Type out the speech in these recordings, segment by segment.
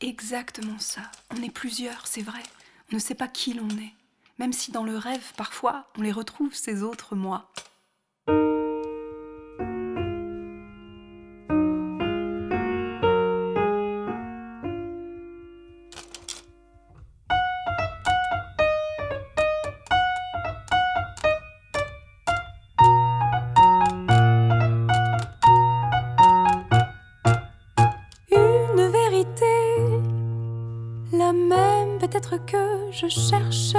exactement ça. On est plusieurs, c'est vrai. On ne sait pas qui l'on est. Même si dans le rêve, parfois, on les retrouve, ces autres moi. Je cherchais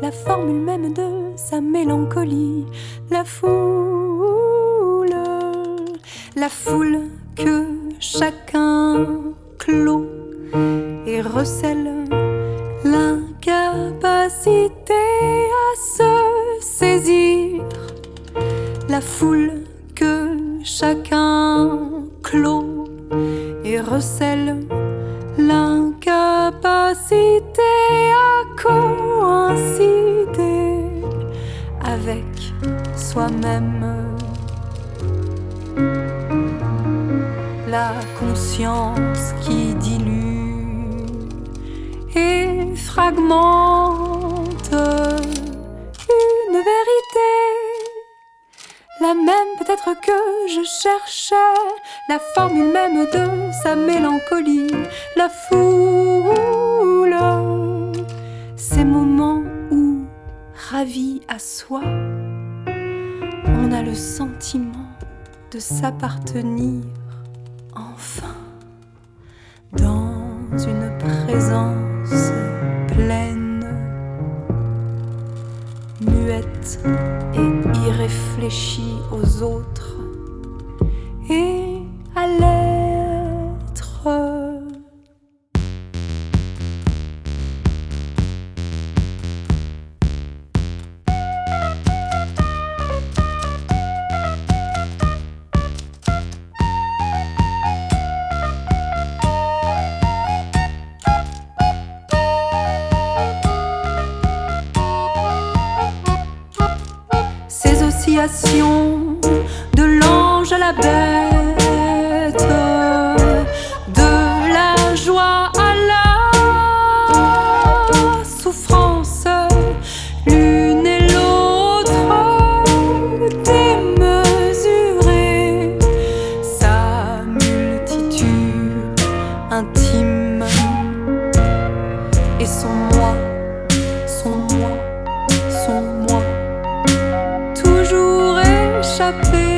la formule même de sa mélancolie, la foule, la foule que chacun clôt et recèle l'incapacité à se saisir, la foule que chacun clôt et recèle l'incapacité La conscience qui dilue et fragmente une vérité. La même peut-être que je cherchais la formule même de sa mélancolie, la foule ces moments où, ravi à soi, a le sentiment de s'appartenir enfin dans une présence pleine, muette et irréfléchie aux autres de l'ange à la bête, de la joie à la souffrance, l'une et l'autre démesurée, sa multitude intime et son moi, son moi, son moi. échappé